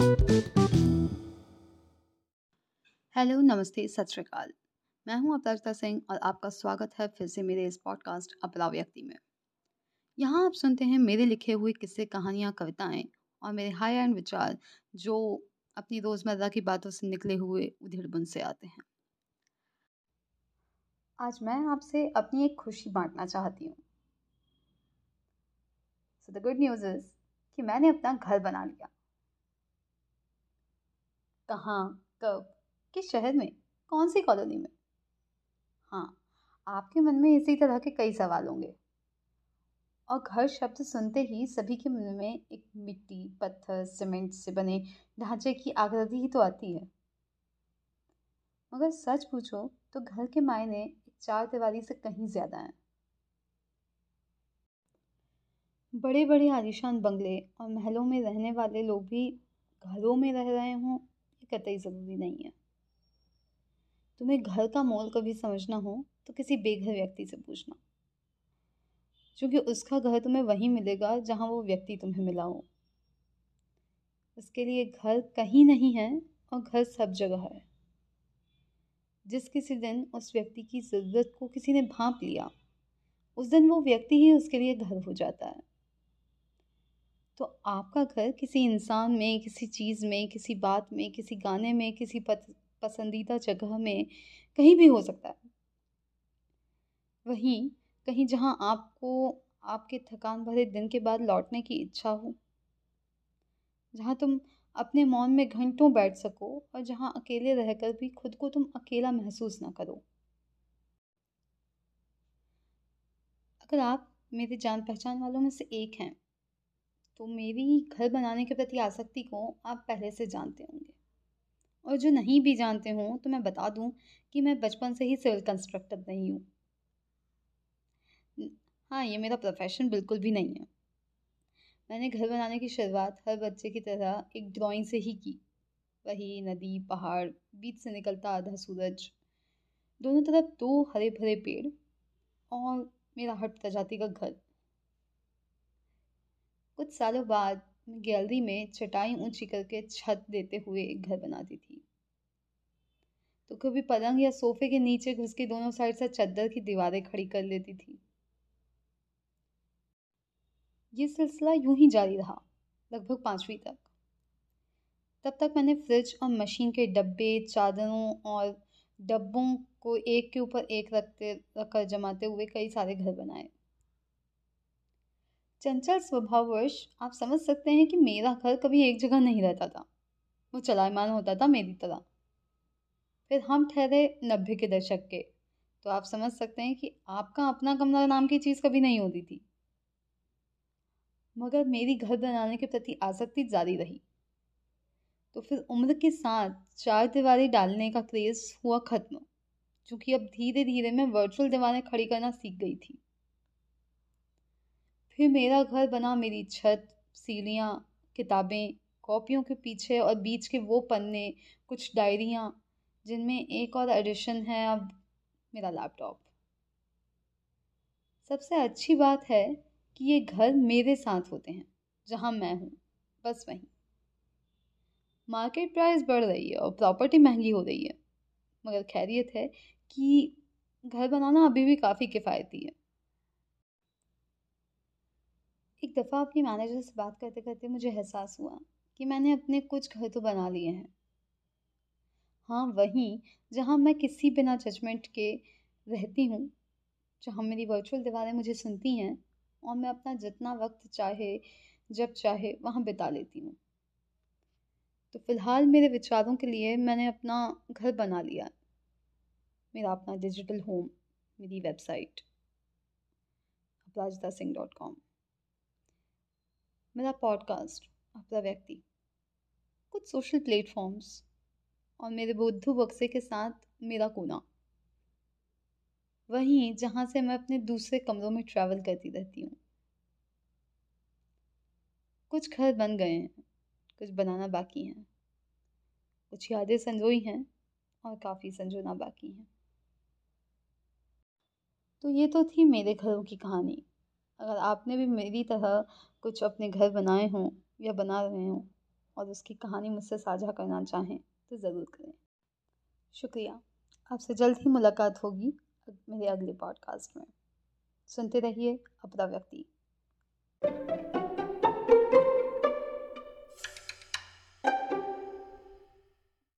Hello, नमस्ते, सत श्रीकाल मैं हूँ अपराजिता सिंह और आपका स्वागत है फिर से मेरे इस पॉडकास्ट अपरा व्यक्ति में। यहाँ आप सुनते हैं मेरे लिखे हुए किस्से, कहानियाँ, कविताएँ और मेरे हाई एंड विचार जो अपनी रोज़मर्रा की बातों से निकले हुए उधेड़ बुन से आते हैं। आज मैं आपसे अपनी एक खुशी बांटना चाहती हूँ। द गुड न्यूज़ इज़ कि मैंने अपना घर बना लिया। कहाँ, कब, किस शहर में कौन सी कॉलोनी में? हाँ आपके मन में इसी तरह के कई सवाल होंगे। और घर शब्द सुनते ही सभी के मन में एक मिट्टी, पत्थर, सीमेंट से बने ढांचे की आकृति ही तो आती है। मगर सच पूछो तो घर के मायने चार दीवारी से कहीं ज़्यादा हैं। बड़े बड़े आलिशान बंगले और महलों में रहने वाले लोग भी घरों में रह रहे हों कतई ज़रूरी नहीं है। तुम्हें घर का मोल कभी समझना हो तो किसी बेघर व्यक्ति से पूछना। क्योंकि उसका घर तुम्हें वहीं मिलेगा, जहाँ वो व्यक्ति तुम्हें मिला हो। उसके लिए घर कहीं नहीं है, और घर सब जगह है। जिस किसी दिन उस व्यक्ति की ज़रूरत को किसी ने भांप लिया, उस दिन वो व्यक्ति ही उसके लिए घर हो जाता है। तो आपका घर किसी इंसान में, किसी चीज़ में, किसी बात में, किसी गाने में, किसी पसंदीदा जगह में कहीं भी हो सकता है। वहीं कहीं जहाँ आपको, आपके थकान भरे दिन के बाद लौटने की इच्छा हो, जहाँ तुम अपने मौन में घंटों बैठ सको और जहाँ अकेले रहकर भी खुद को तुम अकेला महसूस ना करो। अगर आप मेरे जान पहचान वालों में से एक हैं तो मेरी घर बनाने के प्रति आसक्ति को आप पहले से जानते होंगे। और जो नहीं भी जानते हों तो मैं बता दूँ कि मैं बचपन से ही सिविल कंस्ट्रक्टर रही हूँ। हाँ ये मेरा प्रोफेशन बिल्कुल भी नहीं है। मैंने घर बनाने की शुरुआत हर बच्चे की तरह एक ड्राइंग से ही की। वही नदी, पहाड़, बीच से निकलता आधा सूरज। दोनों तरफ़ दो हरे भरे पेड़ और मेरा हट प्रजाति का घर। कुछ सालों बाद गैलरी में चटाई ऊँची करके छत देते हुए एक घर बनाती थी। तो कभी पलंग या सोफे के नीचे घुस के दोनों साइड से चद्दर की दीवारें खड़ी कर लेती थी। ये सिलसिला यूँ ही जारी रहा, लगभग पांचवी तक। तब तक मैंने फ्रिज और मशीन के डब्बे, चादरों और डब्बों को एक के ऊपर एक रखते, रखकर जमाते हुए कई सारे घर बनाए। चंचल स्वभाववश, आप समझ सकते हैं कि मेरा घर कभी एक जगह नहीं रहता था। वो चलायमान होता था मेरी तरह। फिर हम ठहरे नब्बे के दशक के तो आप समझ सकते हैं कि आपका अपना कमरा नाम की चीज़ कभी नहीं होती थी। मगर मेरी घर बनाने के प्रति आसक्ति जारी रही। तो फिर उम्र के साथ चार दीवारी डालने का क्रेज़ हुआ ख़त्म क्योंकि अब धीरे धीरे मैं वर्चुअल दीवारें खड़ी करना सीख गई थी। फिर मेरा घर बना मेरी छत, सीढ़ियाँ, किताबें, कॉपियों के पीछे और बीच के वो पन्ने, कुछ डायरियाँ, जिनमें एक और एडिशन है अब मेरा लैपटॉप। सबसे अच्छी बात है कि ये घर मेरे साथ होते हैं, जहाँ मैं हूँ, बस वहीं। मार्केट प्राइस बढ़ रही है और प्रॉपर्टी महँगी हो रही है, मगर खैरियत है कि घर बनाना अभी भी काफ़ी किफ़ायती है। एक दफ़ा अपनी मैनेजर से बात करते करते मुझे एहसास हुआ कि मैंने अपने कुछ घर तो बना लिए हैं। हाँ वहीं जहाँ मैं किसी बिना जजमेंट के रहती हूँ, जहाँ मेरी वर्चुअल दीवारें मुझे सुनती हैं और मैं अपना जितना वक्त चाहे, जब चाहे, वहाँ बिता लेती हूँ। तो फ़िलहाल मेरे विचारों के लिए मैंने अपना घर बना लिया। मेरा अपना डिजिटल होम मेरी website Aparajita Singh dot com मेरा पॉडकास्ट अपना व्यक्ति। कुछ सोशल प्लेटफॉर्म्स और मेरे बुद्धू बक्से के साथ मेरा कोना। वहीं जहाँ से मैं अपने दूसरे कमरों में ट्रैवल करती रहती हूँ। कुछ घर बन गए हैं, कुछ बनाना बाकी हैं। कुछ यादें संजोई हैं और काफ़ी संजोना बाकी हैं। तो ये तो थी मेरे घरों की कहानी। अगर आपने भी मेरी तरह कुछ अपने घर बनाए हों या बना रहे हों और उसकी कहानी मुझसे साझा करना चाहें तो ज़रूर करें। शुक्रिया। आपसे जल्द ही मुलाकात होगी मेरे अगले पॉडकास्ट में। सुनते रहिए अपना व्यक्ति।